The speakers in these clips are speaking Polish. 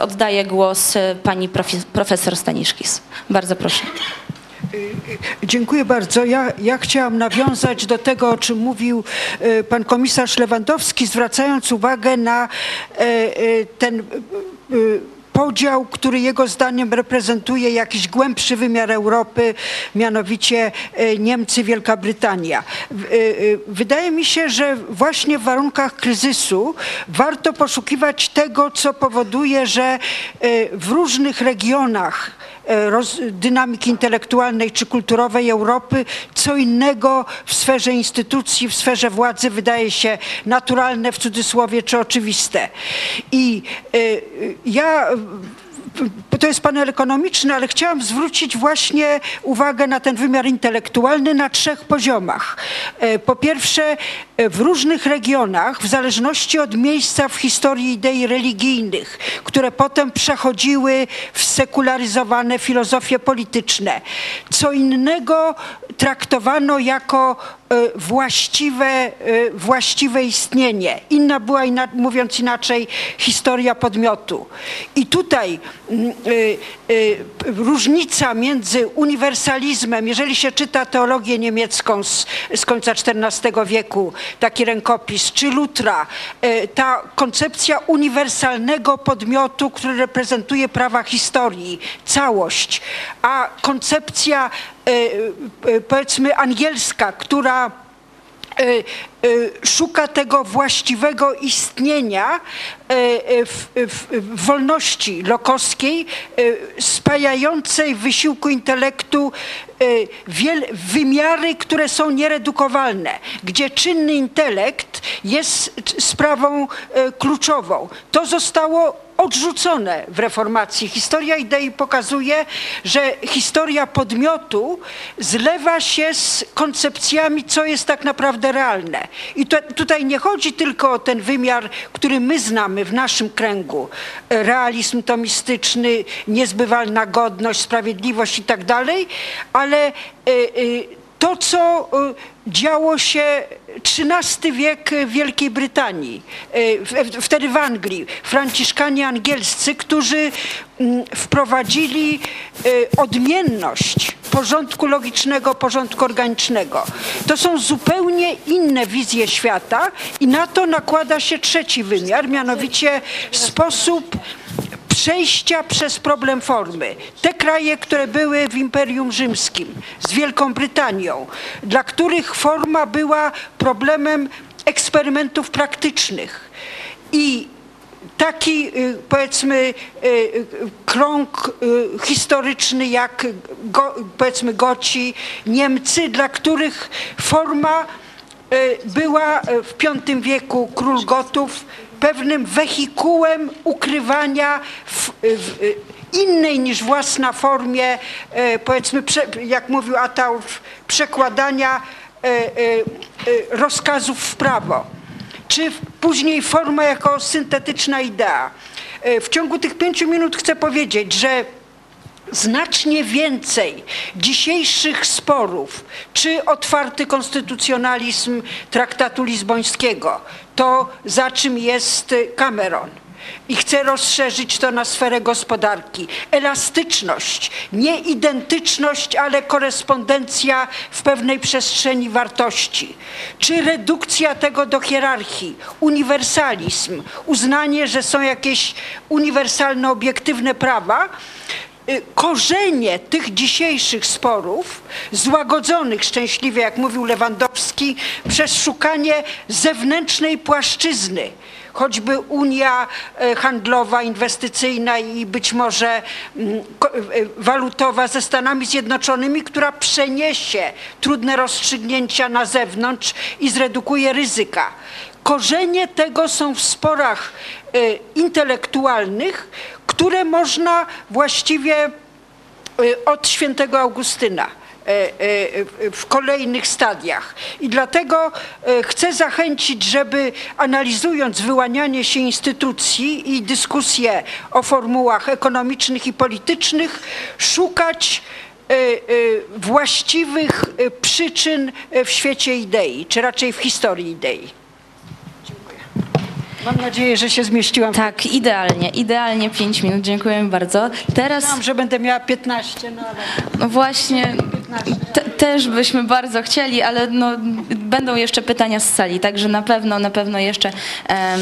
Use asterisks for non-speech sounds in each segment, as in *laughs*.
oddaję głos e, pani profesor Staniszkis. Bardzo proszę. Dziękuję bardzo. Ja, ja chciałam nawiązać do tego, o czym mówił e, pan komisarz Lewandowski, zwracając uwagę na e, e, ten e, podział, który jego zdaniem reprezentuje jakiś głębszy wymiar Europy, mianowicie e, Niemcy, Wielka Brytania. E, e, Wydaje mi się, że właśnie w warunkach kryzysu warto poszukiwać tego, co powoduje, że w różnych regionach roz, dynamiki intelektualnej czy kulturowej Europy, co innego w sferze instytucji, w sferze władzy wydaje się naturalne w cudzysłowie czy oczywiste. I e, e, ja to jest panel ekonomiczny, ale chciałam zwrócić właśnie uwagę na ten wymiar intelektualny na trzech poziomach. E, Po pierwsze, e, w różnych regionach, w zależności od miejsca w historii idei religijnych, które potem przechodziły w sekularyzowane filozofie polityczne, co innego traktowano jako właściwe, e, właściwe istnienie. Inna była, mówiąc inaczej, historia podmiotu. I tutaj mm, e, e, różnica między uniwersalizmem, jeżeli się czyta teologię niemiecką z, z końca XIV wieku, taki rękopis, czy Lutra, e, ta koncepcja uniwersalnego podmiotu, który reprezentuje prawa historii, całość, a koncepcja e, e, powiedzmy angielska, która e, e, szuka tego właściwego istnienia e, e, w, w, w wolności lokowskiej, e, spajającej w wysiłku intelektu e, wiel, wymiary, które są nieredukowalne, gdzie czynny intelekt jest sprawą e, kluczową. To zostało odrzucone w reformacji. Historia idei pokazuje, że historia podmiotu zlewa się z koncepcjami, co jest tak naprawdę realne. I to, tutaj nie chodzi tylko o ten wymiar, który my znamy w naszym kręgu. Realizm tomistyczny, niezbywalna godność, sprawiedliwość i tak dalej, ale y, y, to, co y, działo się XIII wiek w Wielkiej Brytanii, y, wtedy w Anglii, franciszkanie angielscy, którzy mm, wprowadzili y, odmienność porządku logicznego, porządku organicznego. To są zupełnie inne wizje świata i na to nakłada się trzeci wymiar, mianowicie sposób przejścia przez problem formy. Te kraje, które były w Imperium Rzymskim z Wielką Brytanią, dla których forma była problemem eksperymentów praktycznych i taki y, powiedzmy y, y, krąg historyczny jak go, powiedzmy Goci, Niemcy, dla których forma była w V wieku król Gotów pewnym wehikułem ukrywania w, w innej niż własna formie, y, powiedzmy, jak mówił Ataurz, przekładania y, y, rozkazów w prawo czy później forma jako syntetyczna idea. E, W ciągu tych pięciu minut chcę powiedzieć, że znacznie więcej dzisiejszych sporów, czy otwarty konstytucjonalizm traktatu lizbońskiego, to za czym jest Cameron. I chcę rozszerzyć to na sferę gospodarki. Elastyczność, nie identyczność, ale korespondencja w pewnej przestrzeni wartości. Czy redukcja tego do hierarchii, uniwersalizm, uznanie, że są jakieś uniwersalne, obiektywne prawa, korzenie tych dzisiejszych sporów, złagodzonych szczęśliwie, jak mówił Lewandowski, przez szukanie zewnętrznej płaszczyzny, choćby Unia e, Handlowa, Inwestycyjna i być może mm, e, walutowa ze Stanami Zjednoczonymi, która przeniesie trudne rozstrzygnięcia na zewnątrz i zredukuje ryzyka. Korzenie tego są w sporach e, intelektualnych, które można właściwie y, od świętego Augustyna y, y, w kolejnych stadiach. I dlatego chcę zachęcić, żeby analizując wyłanianie się instytucji i dyskusje o formułach ekonomicznych i politycznych, szukać właściwych przyczyn w świecie idei, czy raczej w historii idei. Mam nadzieję, że się zmieściłam. Tak, idealnie, idealnie 5 minut, dziękuję bardzo. Teraz, Myślałam, że będę miała 15, no ale... no właśnie, te, też byśmy bardzo chcieli, ale no, będą jeszcze pytania z sali, także na pewno, na pewno jeszcze em,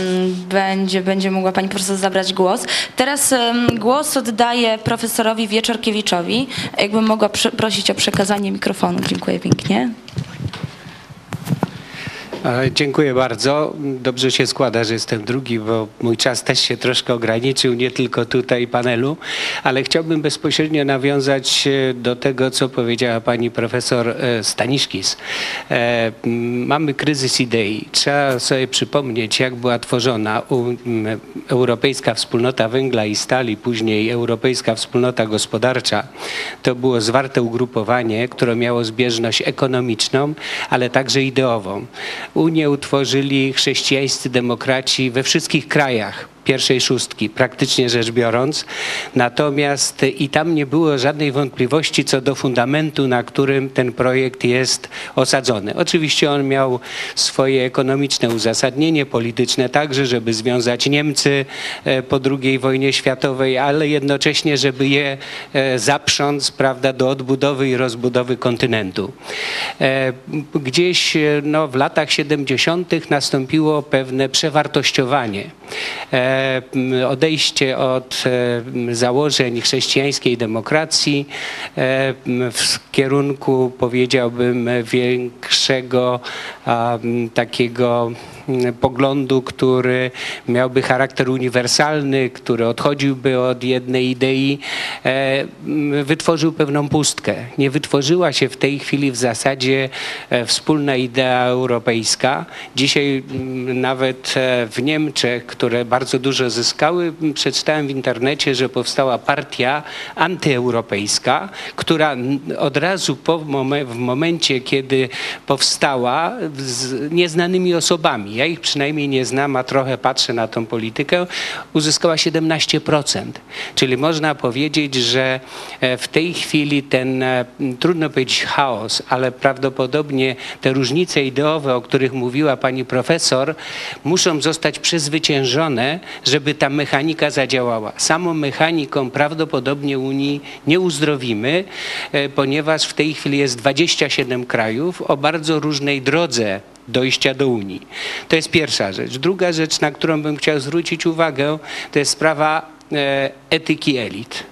będzie, będzie mogła pani profesor zabrać głos. Teraz em, głos oddaję profesorowi Wieczorkiewiczowi. Jakbym mogła prosić o przekazanie mikrofonu. Dziękuję pięknie. E, Dziękuję bardzo. Dobrze się składa, że jestem drugi, bo mój czas też się troszkę ograniczył, nie tylko tutaj panelu, ale chciałbym bezpośrednio nawiązać e, do tego, co powiedziała pani profesor e, Staniszkis. Mamy kryzys idei. Trzeba sobie przypomnieć, jak była tworzona Europejska Wspólnota Węgla i Stali, później Europejska Wspólnota Gospodarcza. To było zwarte ugrupowanie, które miało zbieżność ekonomiczną, ale także ideową. Unię utworzyli chrześcijańscy demokraci we wszystkich krajach pierwszej szóstki, praktycznie rzecz biorąc. Natomiast i tam nie było żadnej wątpliwości co do fundamentu, na którym ten projekt jest osadzony. Oczywiście on miał swoje ekonomiczne uzasadnienie, polityczne także, żeby związać Niemcy e, po II wojnie światowej, ale jednocześnie, żeby je e, zaprząc prawda, do odbudowy i rozbudowy kontynentu. E, Gdzieś e, no, w latach 70. nastąpiło pewne przewartościowanie. E, Odejście od e, założeń chrześcijańskiej demokracji e, w kierunku, powiedziałbym, większego takiego poglądu, który miałby charakter uniwersalny, który odchodziłby od jednej idei, e, m, wytworzył pewną pustkę. Nie wytworzyła się w tej chwili w zasadzie e, wspólna idea europejska. Dzisiaj m, nawet e, w Niemczech, które bardzo dużo zyskały, przeczytałem w internecie, że powstała partia antyeuropejska, która od razu po w momencie, kiedy powstała z nieznanymi osobami, ja ich przynajmniej nie znam, a trochę patrzę na tą politykę, uzyskała 17%. Czyli można powiedzieć, że e, w tej chwili ten, e, trudno powiedzieć chaos, ale prawdopodobnie te różnice ideowe, o których mówiła pani profesor, muszą zostać przezwyciężone, żeby ta mechanika zadziałała. Samą mechaniką prawdopodobnie Unii nie uzdrowimy, e, ponieważ w tej chwili jest 27 krajów o bardzo różnej drodze dojścia do Unii. To jest pierwsza rzecz. Druga rzecz, na którą bym chciał zwrócić uwagę, to jest sprawa e, etyki elit.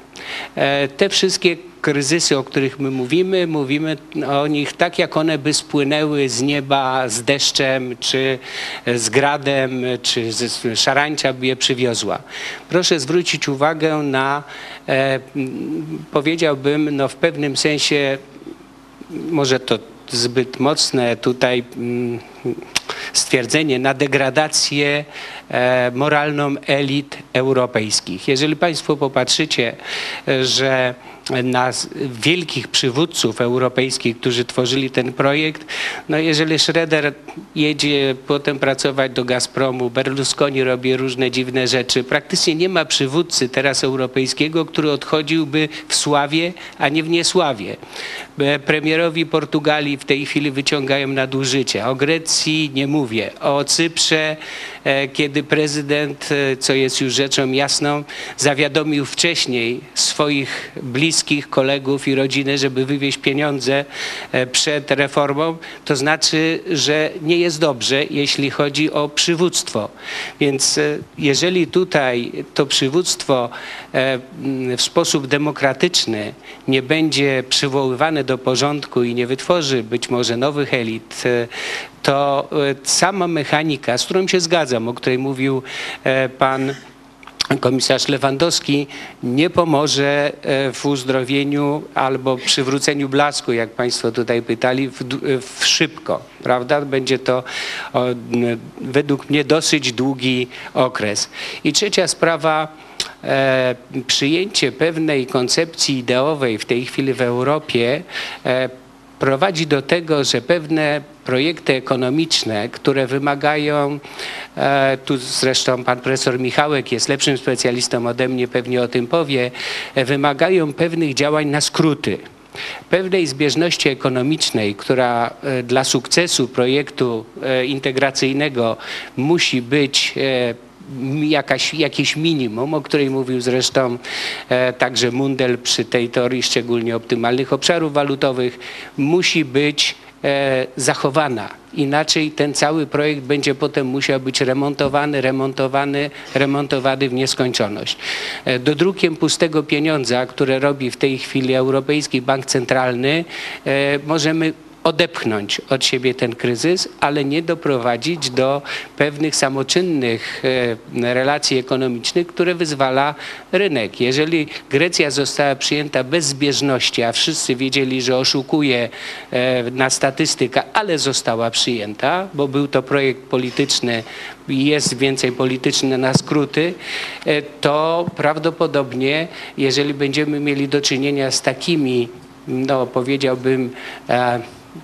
E, Te wszystkie kryzysy, o których my mówimy, mówimy o nich tak, jak one by spłynęły z nieba z deszczem, czy z gradem, czy z szarańcza by je przywiozła. Proszę zwrócić uwagę na, e, powiedziałbym, no w pewnym sensie może to zbyt mocne tutaj mm, stwierdzenie, na degradację e, moralną elit europejskich. Jeżeli Państwo popatrzycie, e, że na wielkich przywódców europejskich, którzy tworzyli ten projekt, no jeżeli Schroeder jedzie potem pracować do Gazpromu, Berlusconi robi różne dziwne rzeczy, praktycznie nie ma przywódcy teraz europejskiego, który odchodziłby w sławie, a nie w niesławie. E, Premierowi Portugalii w tej chwili wyciągają nadużycia. O Grecji nie mówię. O Cyprze, e, kiedy prezydent, e, co jest już rzeczą jasną, zawiadomił wcześniej swoich bliskich kolegów i rodzinę, żeby wywieźć pieniądze e, przed reformą, to znaczy, że nie jest dobrze, jeśli chodzi o przywództwo. Więc e, jeżeli tutaj to przywództwo e, w sposób demokratyczny nie będzie przywoływane do porządku i nie wytworzy być może nowych elit, to sama mechanika, z którą się zgadzam, o której mówił pan komisarz Lewandowski nie pomoże e, w uzdrowieniu albo przywróceniu blasku, jak Państwo tutaj pytali, w, du- w szybko, prawda? Będzie to o, według mnie dosyć długi okres. I trzecia sprawa, e, przyjęcie pewnej koncepcji ideowej w tej chwili w Europie e, prowadzi do tego, że pewne projekty ekonomiczne, które wymagają, e, tu zresztą pan profesor Michałek jest lepszym specjalistą ode mnie, pewnie o tym powie, e, wymagają pewnych działań na skróty. Pewnej zbieżności ekonomicznej, która e, dla sukcesu projektu integracyjnego musi być jakaś, jakieś minimum, o której mówił zresztą e, także Mundel przy tej teorii szczególnie optymalnych obszarów walutowych, musi być e, zachowana. Inaczej ten cały projekt będzie potem musiał być remontowany, remontowany, remontowany w nieskończoność. E, Dodrukiem pustego pieniądza, które robi w tej chwili Europejski Bank Centralny, e, możemy odepchnąć od siebie ten kryzys, ale nie doprowadzić do pewnych samoczynnych e, relacji ekonomicznych, które wyzwala rynek. Jeżeli Grecja została przyjęta bez zbieżności, a wszyscy wiedzieli, że oszukuje e, na statystykę, ale została przyjęta, bo był to projekt polityczny jest więcej polityczny na skróty, e, to prawdopodobnie, jeżeli będziemy mieli do czynienia z takimi, no powiedziałbym,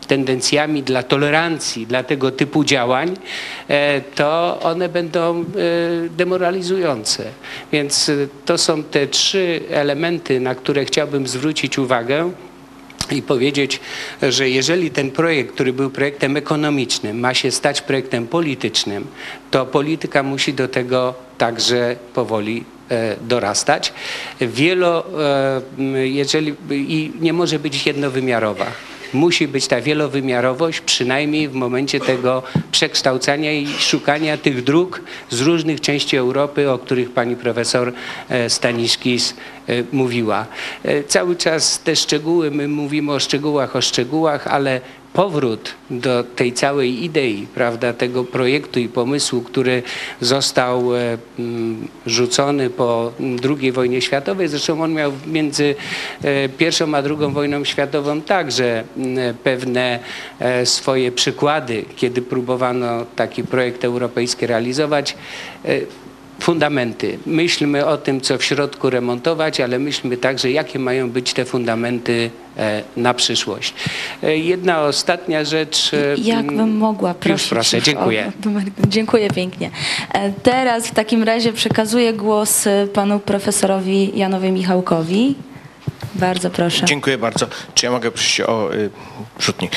tendencjami dla tolerancji, dla tego typu działań, e, to one będą e, demoralizujące. Więc e, to są te trzy elementy, na które chciałbym zwrócić uwagę i powiedzieć, że jeżeli ten projekt, który był projektem ekonomicznym, ma się stać projektem politycznym, to polityka musi do tego także powoli dorastać. Wielo, jeżeli, i nie może być jednowymiarowa. Musi być ta wielowymiarowość, przynajmniej w momencie tego przekształcania i szukania tych dróg z różnych części Europy, o których pani profesor e, Staniszkis e, mówiła. E, Cały czas te szczegóły, my mówimy o szczegółach, o szczegółach, ale powrót do tej całej idei, prawda, tego projektu i pomysłu, który został e, mm, rzucony po II wojnie światowej. Zresztą on miał między e, pierwszą a drugą wojną światową także mm, pewne e, swoje przykłady, kiedy próbowano taki projekt europejski realizować. Fundamenty. Myślmy o tym, co w środku remontować, ale myślmy także, jakie mają być te fundamenty e, na przyszłość. E, Jedna ostatnia rzecz. e, Jakbym mogła prosić. Już proszę, o dziękuję. numer- *laughs* Dziękuję pięknie. Teraz w takim razie przekazuję głos panu profesorowi Janowi Michałkowi. Bardzo proszę. Dziękuję bardzo. Czy ja mogę prosić o y, rzutnik?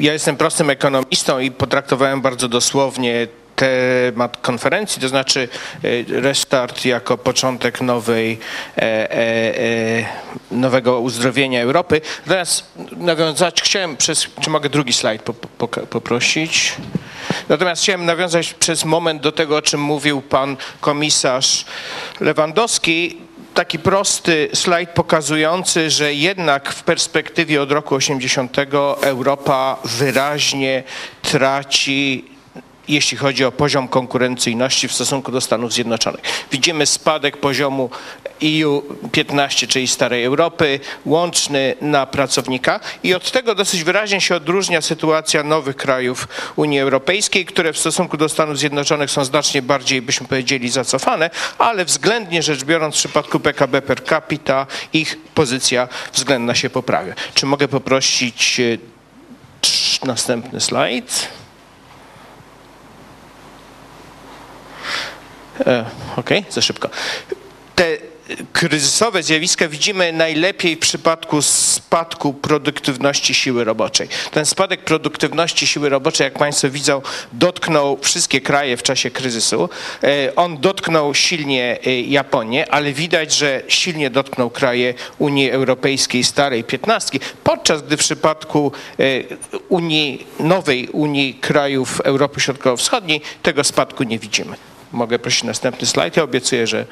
Ja jestem prostym ekonomistą i potraktowałem bardzo dosłownie temat konferencji, to znaczy y, restart jako początek nowej, e, e, e, nowego uzdrowienia Europy. Natomiast nawiązać chciałem przez, czy mogę drugi slajd po, po, poprosić? Natomiast chciałem nawiązać przez moment do tego, o czym mówił pan komisarz Lewandowski taki prosty slajd pokazujący, że jednak w perspektywie od roku 80 Europa wyraźnie traci jeśli chodzi o poziom konkurencyjności w stosunku do Stanów Zjednoczonych. Widzimy spadek poziomu EU 15, czyli starej Europy, łączny na pracownika i od tego dosyć wyraźnie się odróżnia sytuacja nowych krajów Unii Europejskiej, które w stosunku do Stanów Zjednoczonych są znacznie bardziej, byśmy powiedzieli, zacofane, ale względnie rzecz biorąc w przypadku PKB per capita ich pozycja względna się poprawia. Czy mogę poprosić e, następny slajd? E, Okej, za szybko. Te kryzysowe zjawiska widzimy najlepiej w przypadku spadku produktywności siły roboczej. Ten spadek produktywności siły roboczej, jak Państwo widzą, dotknął wszystkie kraje w czasie kryzysu. E, On dotknął silnie e, Japonię, ale widać, że silnie dotknął kraje Unii Europejskiej starej piętnastki, podczas gdy w przypadku Unii, nowej Unii krajów Europy Środkowo-Wschodniej tego spadku nie widzimy. Mogę prosić następny slajd. Ja obiecuję, że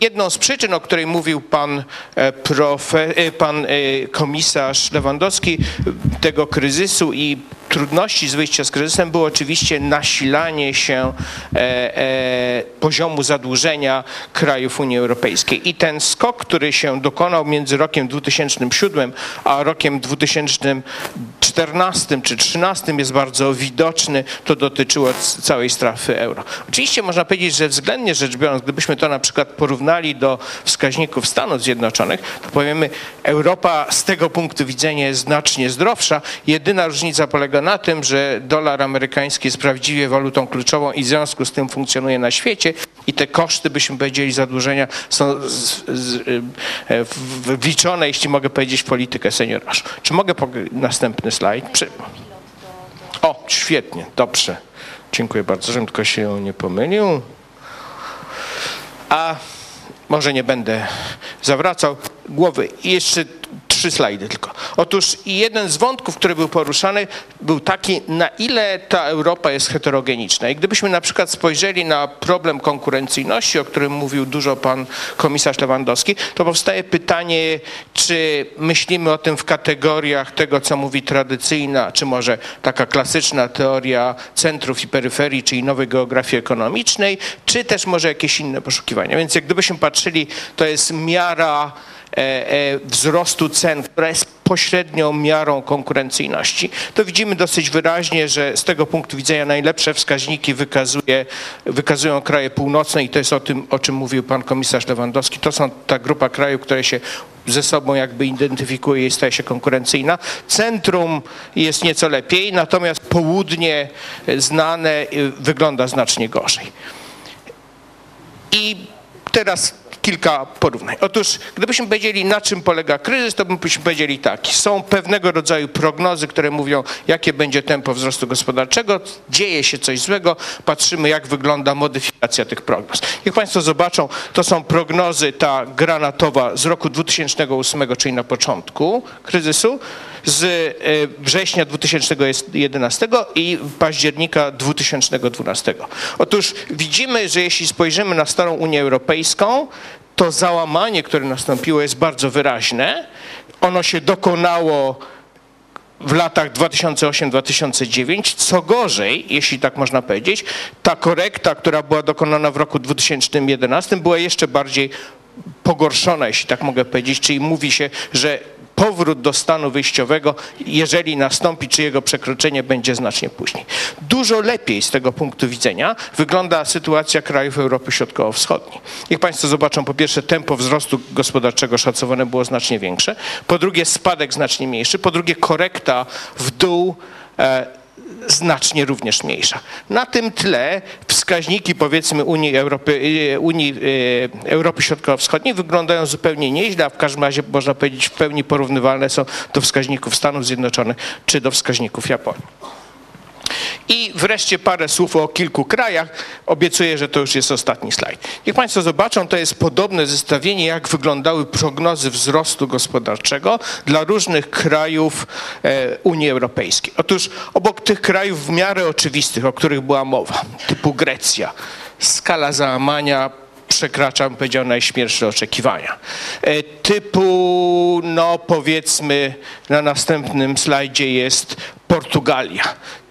jedną z przyczyn, o której mówił pan, e, profe, e, pan e, komisarz Lewandowski, tego kryzysu i trudności z wyjścia z kryzysem było oczywiście nasilanie się e, e, poziomu zadłużenia krajów Unii Europejskiej. I ten skok, który się dokonał między rokiem 2007 a rokiem 2014 czy 2013 jest bardzo widoczny. To dotyczyło całej strefy euro. Oczywiście można powiedzieć, że względnie rzecz biorąc, gdybyśmy to na przykład porównali do wskaźników Stanów Zjednoczonych, to powiemy, Europa z tego punktu widzenia jest znacznie zdrowsza. Jedyna różnica polega na tym, że dolar amerykański jest prawdziwie walutą kluczową i w związku z tym funkcjonuje na świecie i te koszty, byśmy powiedzieli, zadłużenia są z, z, e, w- wliczone, jeśli mogę powiedzieć, w politykę senioralną. Czy mogę następny slajd? O, świetnie, dobrze. Dziękuję bardzo, żebym tylko się nie pomylił. A może nie będę zawracał głowy. I jeszcze trzy slajdy tylko. Otóż jeden z wątków, który był poruszany, był taki, na ile ta Europa jest heterogeniczna. I gdybyśmy na przykład spojrzeli na problem konkurencyjności, o którym mówił dużo pan komisarz Lewandowski, to powstaje pytanie, czy myślimy o tym w kategoriach tego, co mówi tradycyjna, czy może taka klasyczna teoria centrów i peryferii, czyli nowej geografii ekonomicznej, czy też może jakieś inne poszukiwania. Więc jak gdybyśmy patrzyli, to jest miara wzrostu cen, która jest pośrednią miarą konkurencyjności, to widzimy dosyć wyraźnie, że z tego punktu widzenia najlepsze wskaźniki wykazuje, wykazują kraje północne i to jest o tym, o czym mówił pan komisarz Lewandowski. To są ta grupa krajów, które się ze sobą jakby identyfikuje i staje się konkurencyjna. Centrum jest nieco lepiej, natomiast południe e, znane e, wygląda znacznie gorzej. I teraz kilka porównań. Otóż, gdybyśmy powiedzieli, na czym polega kryzys, to byśmy powiedzieli tak. Są pewnego rodzaju prognozy, które mówią, jakie będzie tempo wzrostu gospodarczego, dzieje się coś złego, patrzymy, jak wygląda modyfikacja tych prognoz. Niech Państwo zobaczą, to są prognozy, ta granatowa z roku 2008, czyli na początku kryzysu, z e, września 2011 i października 2012. Otóż widzimy, że jeśli spojrzymy na starą Unię Europejską, to załamanie, które nastąpiło, jest bardzo wyraźne. Ono się dokonało w latach 2008-2009. Co gorzej, jeśli tak można powiedzieć, ta korekta, która była dokonana w roku 2011, była jeszcze bardziej pogorszona, jeśli tak mogę powiedzieć, czyli mówi się, że powrót do stanu wyjściowego, jeżeli nastąpi, czy jego przekroczenie będzie znacznie później. Dużo lepiej z tego punktu widzenia wygląda sytuacja krajów Europy Środkowo-Wschodniej. Niech Państwo zobaczą, po pierwsze tempo wzrostu gospodarczego szacowane było znacznie większe, po drugie spadek znacznie mniejszy, po drugie korekta w dół e, znacznie również mniejsza. Na tym tle wskaźniki powiedzmy Unii Europy, e, Unii e, Europy Środkowo-Wschodniej wyglądają zupełnie nieźle, a w każdym razie można powiedzieć w pełni porównywalne są do wskaźników Stanów Zjednoczonych czy do wskaźników Japonii. I wreszcie parę słów o kilku krajach. Obiecuję, że to już jest ostatni slajd. Niech Państwo zobaczą, to jest podobne zestawienie, jak wyglądały prognozy wzrostu gospodarczego dla różnych krajów e, Unii Europejskiej. Otóż obok tych krajów w miarę oczywistych, o których była mowa, typu Grecja, skala załamania przekracza, bym powiedział, najśmielsze oczekiwania. E, Typu, no powiedzmy, na następnym slajdzie jest Portugalia.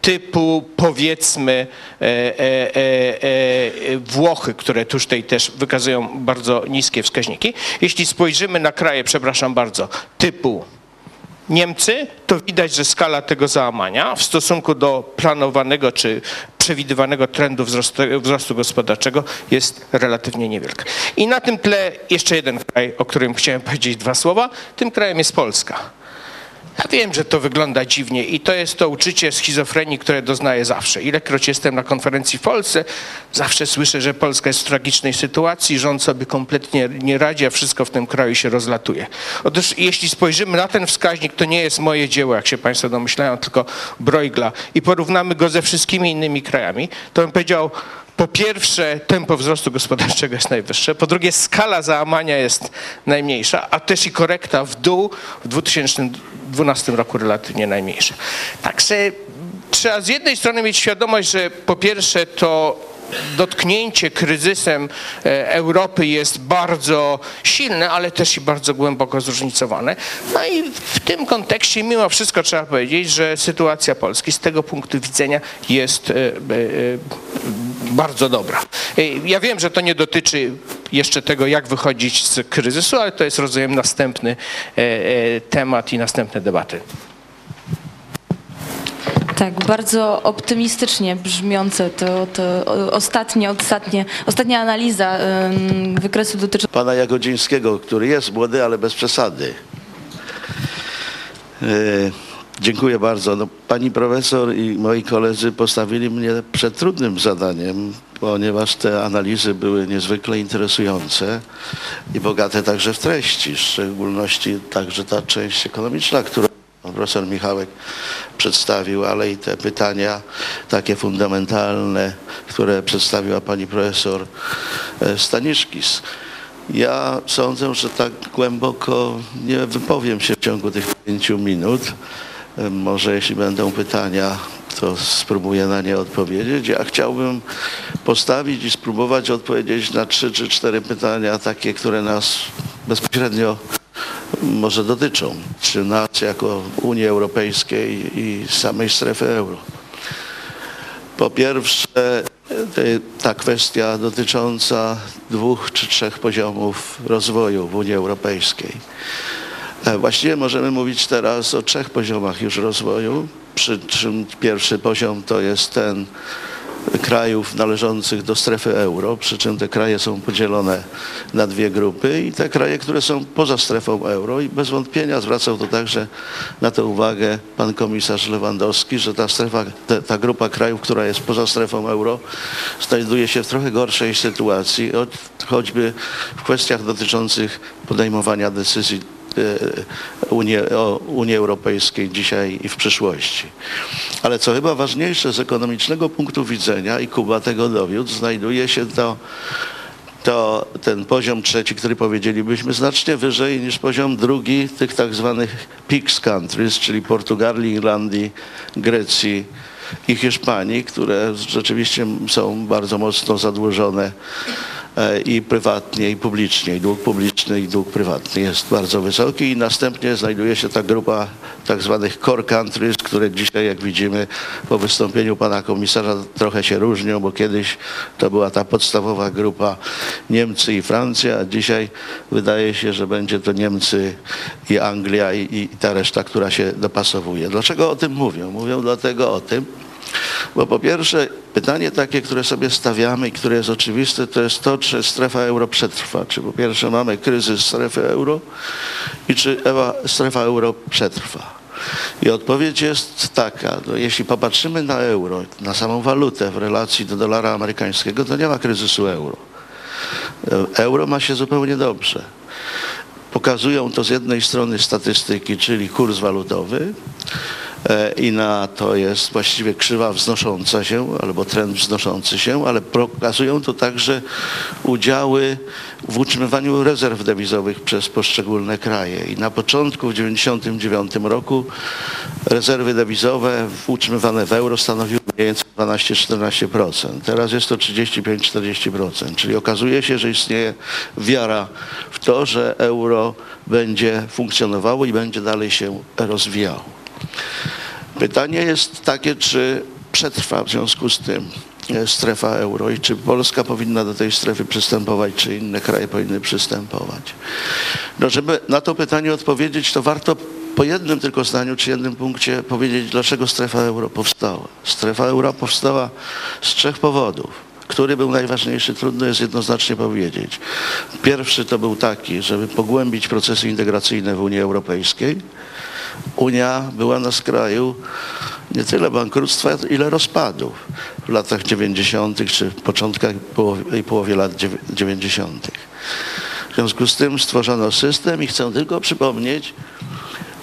Typu, powiedzmy, e, e, e, Włochy, które tuż tutaj też wykazują bardzo niskie wskaźniki. Jeśli spojrzymy na kraje, przepraszam bardzo, typu Niemcy, to widać, że skala tego załamania w stosunku do planowanego czy przewidywanego trendu wzrostu, wzrostu gospodarczego jest relatywnie niewielka. I na tym tle jeszcze jeden kraj, o którym chciałem powiedzieć dwa słowa. Tym krajem jest Polska. Ja wiem, że to wygląda dziwnie i to jest to uczucie schizofrenii, które doznaję zawsze. Ilekroć jestem na konferencji w Polsce, zawsze słyszę, że Polska jest w tragicznej sytuacji, rząd sobie kompletnie nie radzi, a wszystko w tym kraju się rozlatuje. Otóż jeśli spojrzymy na ten wskaźnik, to nie jest moje dzieło, jak się Państwo domyślają, tylko Bruegla i porównamy go ze wszystkimi innymi krajami, to bym powiedział, po pierwsze, tempo wzrostu gospodarczego jest najwyższe, po drugie, skala załamania jest najmniejsza, a też i korekta w dół w 2012 roku relatywnie najmniejsza. Także trzeba z jednej strony mieć świadomość, że po pierwsze to dotknięcie kryzysem e, Europy jest bardzo silne, ale też i bardzo głęboko zróżnicowane. No i w tym kontekście mimo wszystko trzeba powiedzieć, że sytuacja Polski z tego punktu widzenia jest e, e, bardzo dobra. Ja wiem, że to nie dotyczy jeszcze tego, jak wychodzić z kryzysu, ale to jest, rozumiem, następny temat i następne debaty. Tak, bardzo optymistycznie brzmiące to, to ostatnie, ostatnie, ostatnia analiza wykresu dotyczącego pana Jagodzińskiego, który jest młody, ale bez przesady. E, dziękuję bardzo. No, pani profesor i moi koledzy postawili mnie przed trudnym zadaniem, ponieważ te analizy były niezwykle interesujące i bogate także w treści, w szczególności także ta część ekonomiczna, która profesor Michałek przedstawił, ale i te pytania takie fundamentalne, które przedstawiła pani profesor e, Staniszkis. Ja sądzę, że tak głęboko nie wypowiem się w ciągu tych pięciu minut. E, Może jeśli będą pytania, to spróbuję na nie odpowiedzieć. Ja chciałbym postawić i spróbować odpowiedzieć na trzy czy cztery pytania, takie, które nas bezpośrednio może dotyczą, czy nas jako Unii Europejskiej i samej strefy euro. Po pierwsze, ta kwestia dotycząca dwóch czy trzech poziomów rozwoju w Unii Europejskiej. E, Właściwie możemy mówić teraz o trzech poziomach już rozwoju, przy czym pierwszy poziom to jest ten krajów należących do strefy euro, przy czym te kraje są podzielone na dwie grupy i te kraje, które są poza strefą euro i bez wątpienia zwracał to także na to uwagę pan komisarz Lewandowski, że ta strefa, ta, ta grupa krajów, która jest poza strefą euro znajduje się w trochę gorszej sytuacji, choć- choćby w kwestiach dotyczących podejmowania decyzji Unii, o Unii Europejskiej dzisiaj i w przyszłości. Ale co chyba ważniejsze z ekonomicznego punktu widzenia i Kuba tego dowiódł, znajduje się to, to ten poziom trzeci, który powiedzielibyśmy znacznie wyżej niż poziom drugi tych tak zwanych PIGS countries, czyli Portugalii, Irlandii, Grecji i Hiszpanii, które rzeczywiście są bardzo mocno zadłużone e, i prywatnie, i publicznie. I dług publiczny, i dług prywatny jest bardzo wysoki. I następnie znajduje się ta grupa tak zwanych core countries, które dzisiaj, jak widzimy po wystąpieniu pana komisarza, trochę się różnią, bo kiedyś to była ta podstawowa grupa Niemcy i Francja, a dzisiaj wydaje się, że będzie to Niemcy i Anglia i, i ta reszta, która się dopasowuje. Dlaczego o tym mówią? Mówią dlatego o tym, bo po pierwsze, pytanie takie, które sobie stawiamy i które jest oczywiste, to jest to, czy strefa euro przetrwa. Czy po pierwsze mamy kryzys strefy euro i czy strefa euro przetrwa. I odpowiedź jest taka, no jeśli popatrzymy na euro, na samą walutę w relacji do dolara amerykańskiego, to nie ma kryzysu euro. Euro ma się zupełnie dobrze. Pokazują to z jednej strony statystyki, czyli kurs walutowy i na to jest właściwie krzywa wznosząca się albo trend wznoszący się, ale pokazują to także udziały w utrzymywaniu rezerw dewizowych przez poszczególne kraje. I na początku w 1999 roku rezerwy dewizowe utrzymywane w euro stanowiły mniej więcej 12-14%. Teraz jest to 35-40%, czyli okazuje się, że istnieje wiara w to, że euro będzie funkcjonowało i będzie dalej się rozwijało. Pytanie jest takie, czy przetrwa w związku z tym e, strefa euro i czy Polska powinna do tej strefy przystępować, czy inne kraje powinny przystępować. No, żeby na to pytanie odpowiedzieć, to warto po jednym tylko zdaniu, czy jednym punkcie powiedzieć, dlaczego strefa euro powstała. Strefa euro powstała z trzech powodów. Który był najważniejszy, trudno jest jednoznacznie powiedzieć. Pierwszy to był taki, żeby pogłębić procesy integracyjne w Unii Europejskiej. Unia była na skraju nie tyle bankructwa, ile rozpadów w latach 90. czy początkach i połowie lat dziewię- 90. W związku z tym stworzono system i chcę tylko przypomnieć,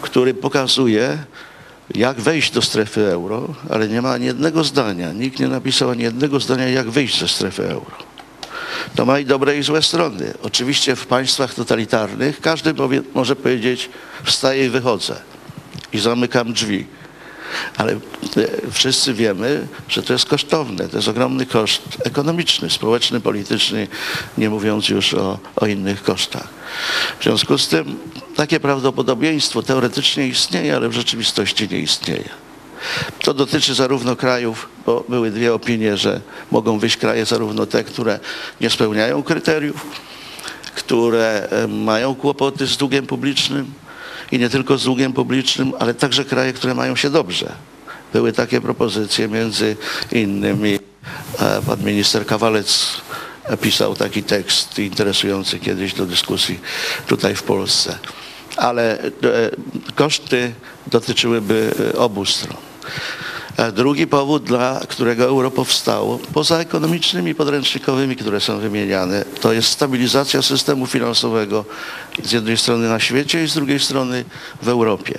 który pokazuje, jak wejść do strefy euro, ale nie ma ani jednego zdania, nikt nie napisał ani jednego zdania, jak wyjść ze strefy euro. To ma i dobre i złe strony. Oczywiście w państwach totalitarnych każdy może powiedzieć wstaję i wychodzę i zamykam drzwi. Ale e, wszyscy wiemy, że to jest kosztowne. To jest ogromny koszt ekonomiczny, społeczny, polityczny, nie mówiąc już o, o innych kosztach. W związku z tym takie prawdopodobieństwo teoretycznie istnieje, ale w rzeczywistości nie istnieje. To dotyczy zarówno krajów, bo były dwie opinie, że mogą wyjść kraje zarówno te, które nie spełniają kryteriów, które e, mają kłopoty z długiem publicznym i nie tylko z długiem publicznym, ale także kraje, które mają się dobrze. Były takie propozycje, między innymi e, pan minister Kawalec pisał taki tekst interesujący kiedyś do dyskusji tutaj w Polsce. Ale e, koszty dotyczyłyby obu stron. A Drugi powód, dla którego euro powstało, poza ekonomicznymi podręcznikowymi, które są wymieniane, to jest stabilizacja systemu finansowego z jednej strony na świecie i z drugiej strony w Europie.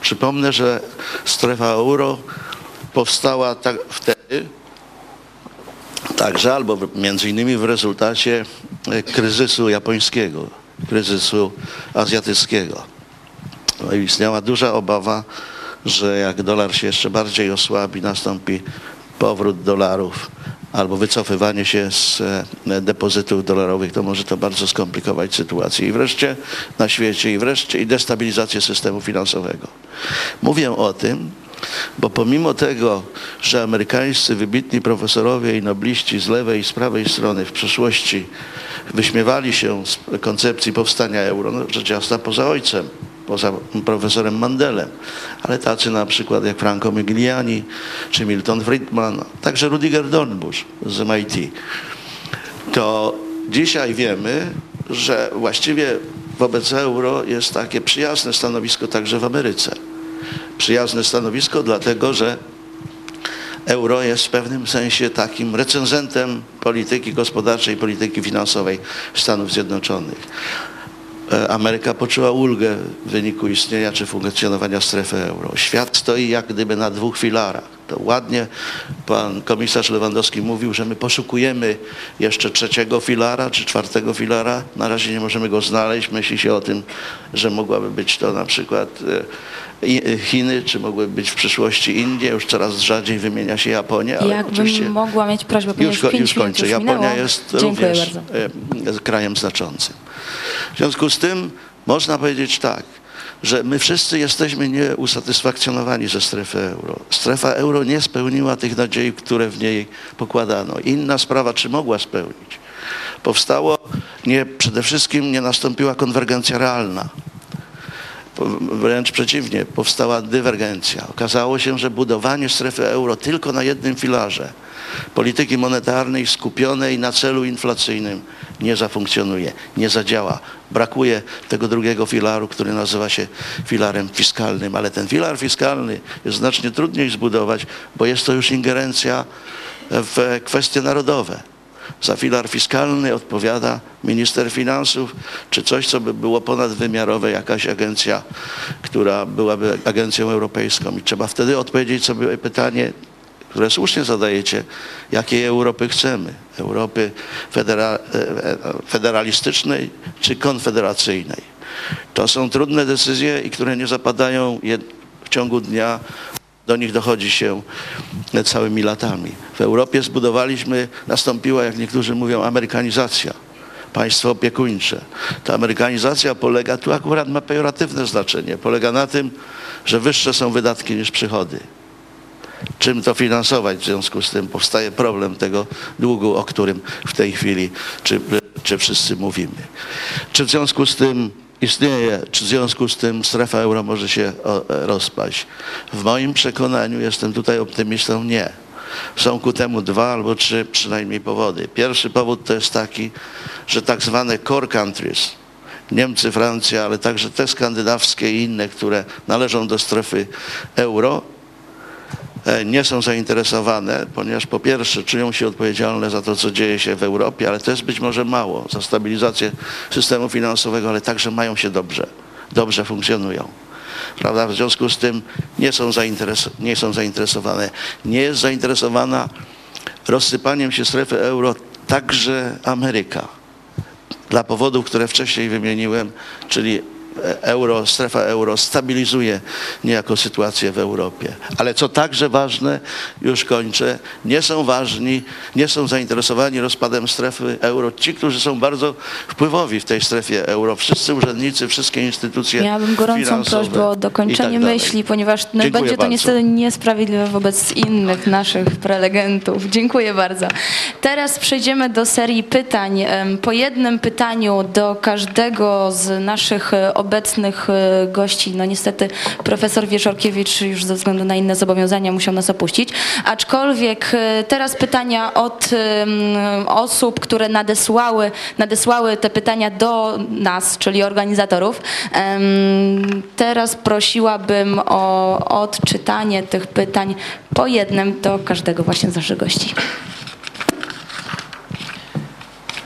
Przypomnę, że strefa euro powstała tak wtedy, także albo między innymi w rezultacie e, kryzysu japońskiego, kryzysu azjatyckiego. No istniała duża obawa, że jak dolar się jeszcze bardziej osłabi, nastąpi powrót dolarów albo wycofywanie się z e, depozytów dolarowych, to może to bardzo skomplikować sytuację i wreszcie na świecie i wreszcie i destabilizację systemu finansowego. Mówię o tym, bo pomimo tego, że amerykańscy wybitni profesorowie i nobliści z lewej i z prawej strony w przeszłości wyśmiewali się z koncepcji powstania euro, no rzecz jasna poza ojcem, poza profesorem Mandelem, ale tacy na przykład jak Franco Migliani czy Milton Friedman, także Rudiger Dornbusch z MIT, to dzisiaj wiemy, że właściwie wobec euro jest takie przyjazne stanowisko także w Ameryce. Przyjazne stanowisko dlatego, że euro jest w pewnym sensie takim recenzentem polityki gospodarczej, polityki finansowej Stanów Zjednoczonych. E, Ameryka poczuła ulgę w wyniku istnienia czy funkcjonowania strefy euro. Świat stoi jak gdyby na dwóch filarach. To ładnie pan komisarz Lewandowski mówił, że my poszukujemy jeszcze trzeciego filara czy czwartego filara. Na razie nie możemy go znaleźć. Myśli się o tym, że mogłaby być to na przykład e, Chiny, czy mogłyby być w przyszłości Indie. Już coraz rzadziej wymienia się Japonię. Ale Jakbym oczywiście mogła mieć prośbę, już, ko- już kończę. już Japonia minęło. jest Dziękuję również bardzo. e, krajem znaczącym. W związku z tym można powiedzieć tak, że my wszyscy jesteśmy nieusatysfakcjonowani ze strefy euro. Strefa euro nie spełniła tych nadziei, które w niej pokładano. Inna sprawa, czy mogła spełnić. Powstało, nie, przede wszystkim nie nastąpiła konwergencja realna. Wręcz przeciwnie, powstała dywergencja. Okazało się, że budowanie strefy euro tylko na jednym filarze polityki monetarnej skupionej na celu inflacyjnym nie zafunkcjonuje, nie zadziała. Brakuje tego drugiego filaru, który nazywa się filarem fiskalnym, ale ten filar fiskalny jest znacznie trudniej zbudować, bo jest to już ingerencja w kwestie narodowe. Za filar fiskalny odpowiada minister finansów, czy coś, co by było ponadwymiarowe, jakaś agencja, która byłaby agencją europejską. I trzeba wtedy odpowiedzieć sobie pytanie, które słusznie zadajecie, jakiej Europy chcemy? Europy federa, e, federalistycznej czy konfederacyjnej? To są trudne decyzje i które nie zapadają w ciągu dnia. Do nich dochodzi się całymi latami. W Europie zbudowaliśmy, nastąpiła, jak niektórzy mówią, amerykanizacja. Państwo opiekuńcze. Ta amerykanizacja polega, tu akurat ma pejoratywne znaczenie, polega na tym, że wyższe są wydatki niż przychody czym to finansować. W związku z tym powstaje problem tego długu, o którym w tej chwili czy, czy wszyscy mówimy. Czy w związku z tym istnieje, czy w związku z tym strefa euro może się o, rozpaść? W moim przekonaniu, jestem tutaj optymistą, nie. Są ku temu dwa albo trzy przynajmniej powody. Pierwszy powód to jest taki, że tak zwane core countries, Niemcy, Francja, ale także te skandynawskie i inne, które należą do strefy euro, e, nie są zainteresowane, ponieważ po pierwsze czują się odpowiedzialne za to, co dzieje się w Europie, ale to jest być może mało, za stabilizację systemu finansowego, ale także mają się dobrze, dobrze funkcjonują. Prawda? W związku z tym nie są, zainteres- nie są zainteresowane. Nie jest zainteresowana rozsypaniem się strefy euro także Ameryka dla powodów, które wcześniej wymieniłem, czyli e, euro, strefa euro stabilizuje niejako sytuację w Europie. Ale co także ważne, już kończę, nie są ważni, nie są zainteresowani rozpadem strefy euro ci, którzy są bardzo wpływowi w tej strefie euro. Wszyscy urzędnicy, wszystkie instytucje Miałabym gorącą prośbę o i dokończenie tak myśli, ponieważ no, będzie to bardzo. niestety niesprawiedliwe wobec innych naszych prelegentów. Dziękuję bardzo. Teraz przejdziemy do serii pytań. Po jednym pytaniu do każdego z naszych obecnych e, gości. No niestety profesor Wieczorkiewicz już ze względu na inne zobowiązania musiał nas opuścić. Aczkolwiek e, teraz pytania od osób, które nadesłały, nadesłały te pytania do nas, czyli organizatorów. Teraz prosiłabym o odczytanie tych pytań po jednym do każdego właśnie z naszych gości.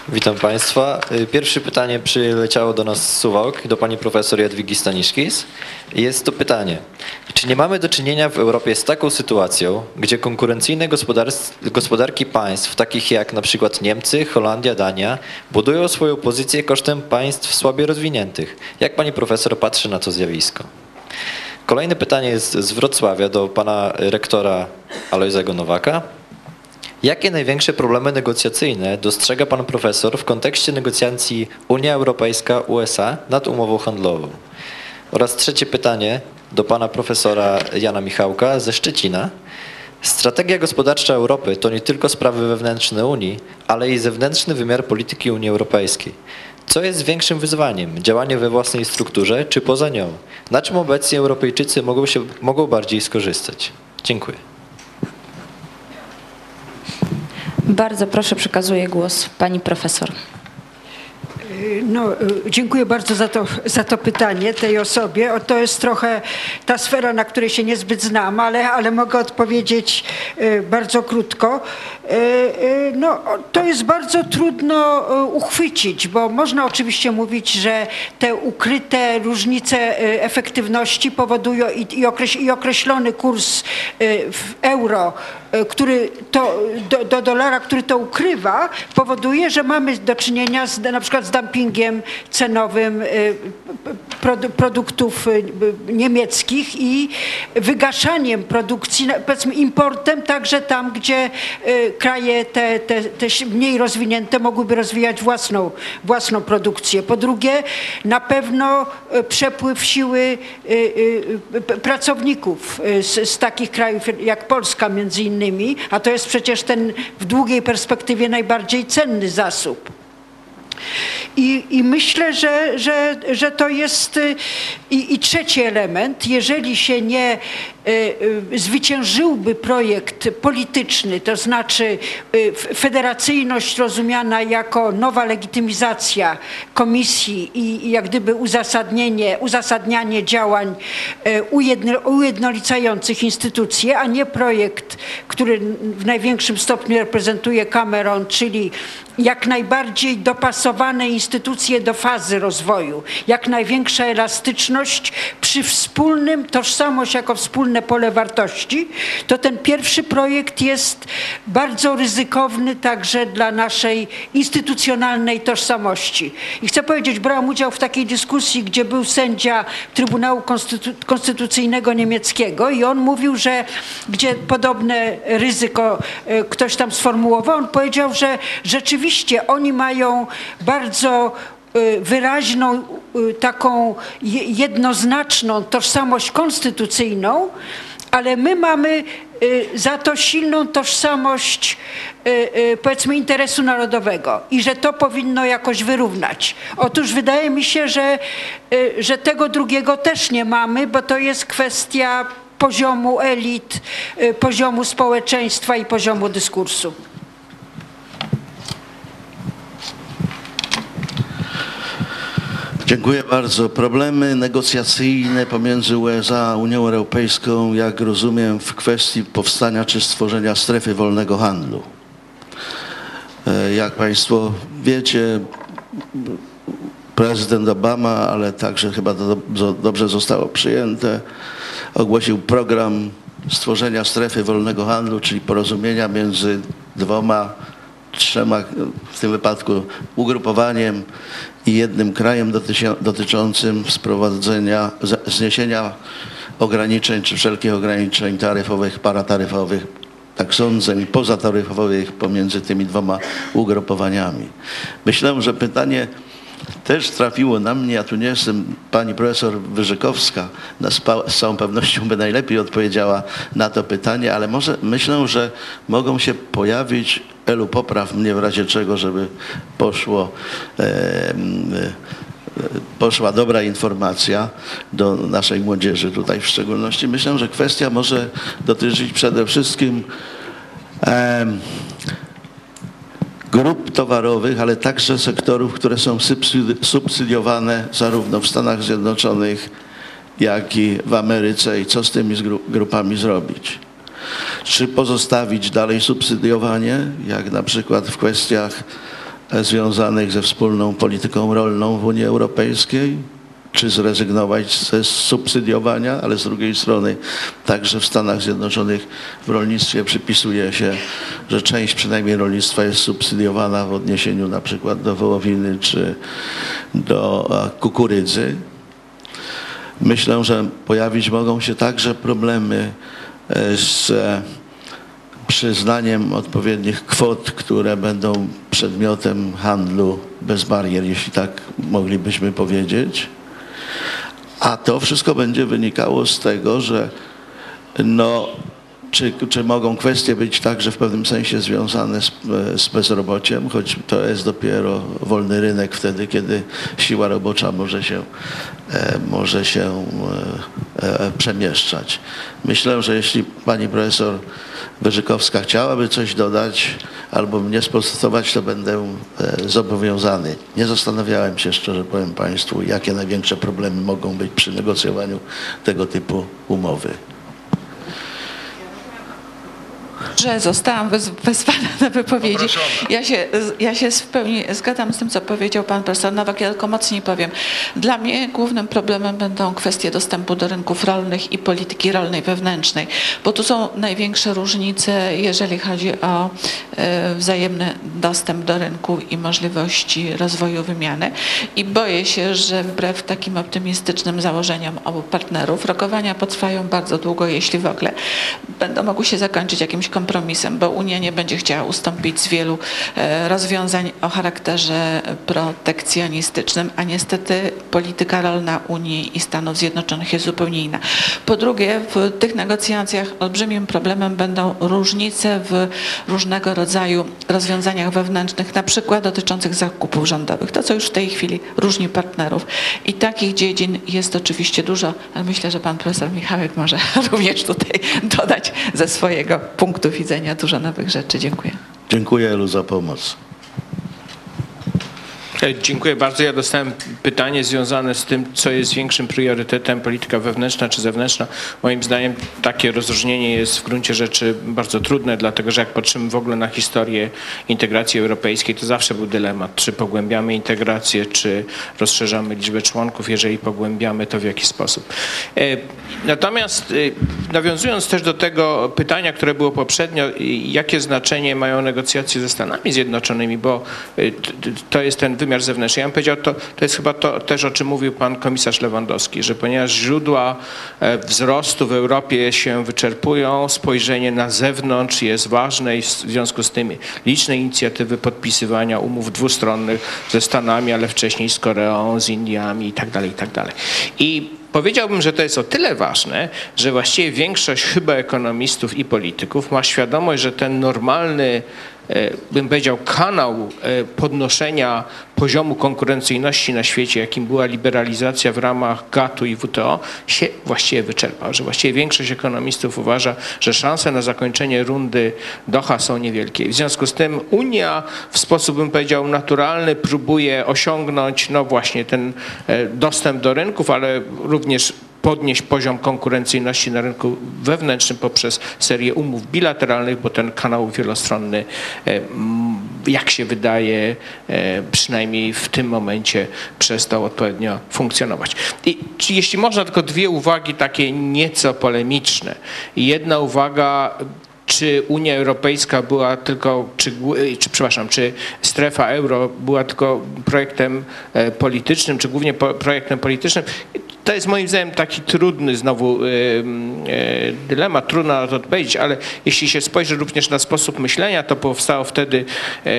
Witam Państwa. Y, Pierwsze pytanie przyleciało do nas z Suwałk, do Pani Profesor Jadwigi Staniszkis. Jest to pytanie, czy nie mamy do czynienia w Europie z taką sytuacją, gdzie konkurencyjne gospodar- gospodarki państw, takich jak na przykład Niemcy, Holandia, Dania, budują swoją pozycję kosztem państw słabiej rozwiniętych? Jak Pani Profesor patrzy na to zjawisko? Kolejne pytanie jest z Wrocławia do Pana Rektora Alojzego Nowaka. Jakie największe problemy negocjacyjne dostrzega pan profesor w kontekście negocjacji Unia Europejska-USA nad umową handlową? Oraz trzecie pytanie do pana profesora Jana Michałka ze Szczecina. Strategia gospodarcza Europy to nie tylko sprawy wewnętrzne Unii, ale i zewnętrzny wymiar polityki Unii Europejskiej. Co jest większym wyzwaniem? Działanie we własnej strukturze czy poza nią? Na czym obecnie Europejczycy mogą, się, mogą bardziej skorzystać? Dziękuję. Bardzo proszę, przekazuję głos pani profesor. No, dziękuję bardzo za to, za to pytanie tej osobie. O, to jest trochę ta sfera, na której się niezbyt znam, ale, ale mogę odpowiedzieć y, bardzo krótko. Y, y, No, to jest bardzo trudno uchwycić, bo można oczywiście mówić, że te ukryte różnice efektywności powodują i, i, i określony kurs w euro, który to, do, do dolara, który to ukrywa, powoduje, że mamy do czynienia z, na przykład z dumpingiem cenowym produ- produktów y, niemieckich i wygaszaniem produkcji, powiedzmy importem także tam, gdzie kraje te, te, te mniej rozwinięte mogłyby rozwijać własną, własną produkcję. Po drugie, na pewno przepływ siły pracowników z, z takich krajów jak Polska między innymi, a to jest przecież ten w długiej perspektywie najbardziej cenny zasób. I, I myślę, że, że, że to jest y, i, i trzeci element. Jeżeli się nie y, y, zwyciężyłby projekt polityczny, to znaczy y, federacyjność rozumiana jako nowa legitymizacja komisji i, i jak gdyby uzasadnienie, uzasadnianie działań y, ujedno, ujednolicających instytucje, a nie projekt, który w największym stopniu reprezentuje Cameron, czyli jak najbardziej dopasowane instytucje do fazy rozwoju, jak największa elastyczność przy wspólnym, tożsamość jako wspólne pole wartości, to ten pierwszy projekt jest bardzo ryzykowny także dla naszej instytucjonalnej tożsamości. I chcę powiedzieć, brałam udział w takiej dyskusji, gdzie był sędzia Trybunału Konstytu- Konstytucyjnego niemieckiego i on mówił, że gdzie podobne ryzyko e, ktoś tam sformułował, on powiedział, że rzeczywiście oni mają bardzo e, wyraźną, e, taką je- jednoznaczną tożsamość konstytucyjną, ale my mamy e, za to silną tożsamość, powiedzmy, interesu narodowego i że to powinno jakoś wyrównać. Otóż wydaje mi się, że, że tego drugiego też nie mamy, bo to jest kwestia poziomu elit, poziomu społeczeństwa i poziomu dyskursu. Dziękuję bardzo. Problemy negocjacyjne pomiędzy USA a Unią Europejską, jak rozumiem, w kwestii powstania czy stworzenia strefy wolnego handlu. E, Jak Państwo wiecie, prezydent Obama, ale także chyba to do- dobrze zostało przyjęte, ogłosił program stworzenia strefy wolnego handlu, czyli porozumienia między dwoma, trzema, w tym wypadku ugrupowaniem i jednym krajem dotyczącym sprowadzenia, zniesienia ograniczeń czy wszelkich ograniczeń taryfowych, parataryfowych, tak sądzę, i pozataryfowych pomiędzy tymi dwoma ugrupowaniami. Myślę, że pytanie też trafiło na mnie, ja tu nie jestem, pani profesor spa- z całą pewnością by najlepiej odpowiedziała na to pytanie, ale może myślę, że mogą się pojawić, Elu popraw mnie w razie czego, żeby poszło e, e, poszła dobra informacja do naszej młodzieży tutaj w szczególności. Myślę, że kwestia może dotyczyć przede wszystkim em, grup towarowych, ale także sektorów, które są subsyd- subsydiowane zarówno w Stanach Zjednoczonych, jak i w Ameryce i co z tymi grupami zrobić. Czy pozostawić dalej subsydiowanie, jak na przykład w kwestiach e, związanych ze wspólną polityką rolną w Unii Europejskiej, czy zrezygnować ze subsydiowania, ale z drugiej strony także w Stanach Zjednoczonych w rolnictwie przypisuje się, że część przynajmniej rolnictwa jest subsydiowana w odniesieniu na przykład do wołowiny czy do kukurydzy. Myślę, że pojawić mogą się także problemy e, z e, przyznaniem odpowiednich kwot, które będą przedmiotem handlu bez barier, jeśli tak moglibyśmy powiedzieć. A to wszystko będzie wynikało z tego, że no, czy, czy mogą kwestie być także w pewnym sensie związane z, z bezrobociem, choć to jest dopiero wolny rynek wtedy, kiedy siła robocza może się, e, może się e, e, przemieszczać. Myślę, że jeśli pani profesor Wyżykowska chciałaby coś dodać albo mnie sprostować, to będę e, zobowiązany. Nie zastanawiałem się, szczerze powiem Państwu, jakie największe problemy mogą być przy negocjowaniu tego typu umowy. Że zostałam wez- wezwana na wypowiedzi. Ja się, ja się w pełni zgadzam z tym, co powiedział pan profesor Nowak. Ja tylko mocniej powiem. Dla mnie głównym problemem będą kwestie dostępu do rynków rolnych i polityki rolnej wewnętrznej, bo tu są największe różnice, jeżeli chodzi o e, wzajemny dostęp do rynku i możliwości rozwoju wymiany. I boję się, że wbrew takim optymistycznym założeniom obu partnerów, rokowania potrwają bardzo długo, jeśli w ogóle będą mogły się zakończyć jakimś kompromisem, bo Unia nie będzie chciała ustąpić z wielu e, rozwiązań o charakterze protekcjonistycznym, a niestety polityka rolna Unii i Stanów Zjednoczonych jest zupełnie inna. Po drugie, w tych negocjacjach olbrzymim problemem będą różnice w różnego rodzaju rozwiązaniach wewnętrznych, na przykład dotyczących zakupów rządowych, to co już w tej chwili różni partnerów. I takich dziedzin jest oczywiście dużo, ale myślę, że pan profesor Michałek może *laughs* również tutaj dodać ze swojego punktu widzenia dużo nowych rzeczy. Dziękuję. Dziękuję Elu za pomoc. E, Dziękuję bardzo. Ja dostałem pytanie związane z tym, co jest większym priorytetem, polityka wewnętrzna czy zewnętrzna. Moim zdaniem takie rozróżnienie jest w gruncie rzeczy bardzo trudne, dlatego że jak patrzymy w ogóle na historię integracji europejskiej, to zawsze był dylemat, czy pogłębiamy integrację, czy rozszerzamy liczbę członków, jeżeli pogłębiamy, to w jaki sposób. E, Natomiast e, nawiązując też do tego pytania, które było poprzednio, jakie znaczenie mają negocjacje ze Stanami Zjednoczonymi, bo to jest ten wymiar zewnętrzny. Ja bym powiedział, to, to jest chyba to też, o czym mówił pan komisarz Lewandowski, że ponieważ źródła e, wzrostu w Europie się wyczerpują, spojrzenie na zewnątrz jest ważne i w związku z tym liczne inicjatywy podpisywania umów dwustronnych ze Stanami, ale wcześniej z Koreą, z Indiami i tak dalej, i tak. I Powiedziałbym, że to jest o tyle ważne, że właściwie większość chyba ekonomistów i polityków ma świadomość, że ten normalny, bym powiedział, kanał e, podnoszenia poziomu konkurencyjności na świecie, jakim była liberalizacja w ramach GATT-u i WTO, się właściwie wyczerpał. Że właściwie większość ekonomistów uważa, że szanse na zakończenie rundy Doha są niewielkie. W związku z tym Unia w sposób, bym powiedział, naturalny próbuje osiągnąć, no właśnie, ten e, dostęp do rynków, ale również podnieść poziom konkurencyjności na rynku wewnętrznym poprzez serię umów bilateralnych, bo ten kanał wielostronny, e, jak się wydaje, e, przynajmniej w tym momencie przestał odpowiednio funkcjonować. I jeśli można, tylko dwie uwagi takie nieco polemiczne. Jedna uwaga czy Unia Europejska była tylko, czy, głu- czy, przepraszam, czy strefa euro była tylko projektem e, politycznym, czy głównie po, projektem politycznym. To jest moim zdaniem taki trudny znowu e, e, dylemat, trudno na to odpowiedzieć, ale jeśli się spojrzy również na sposób myślenia, to powstało wtedy e,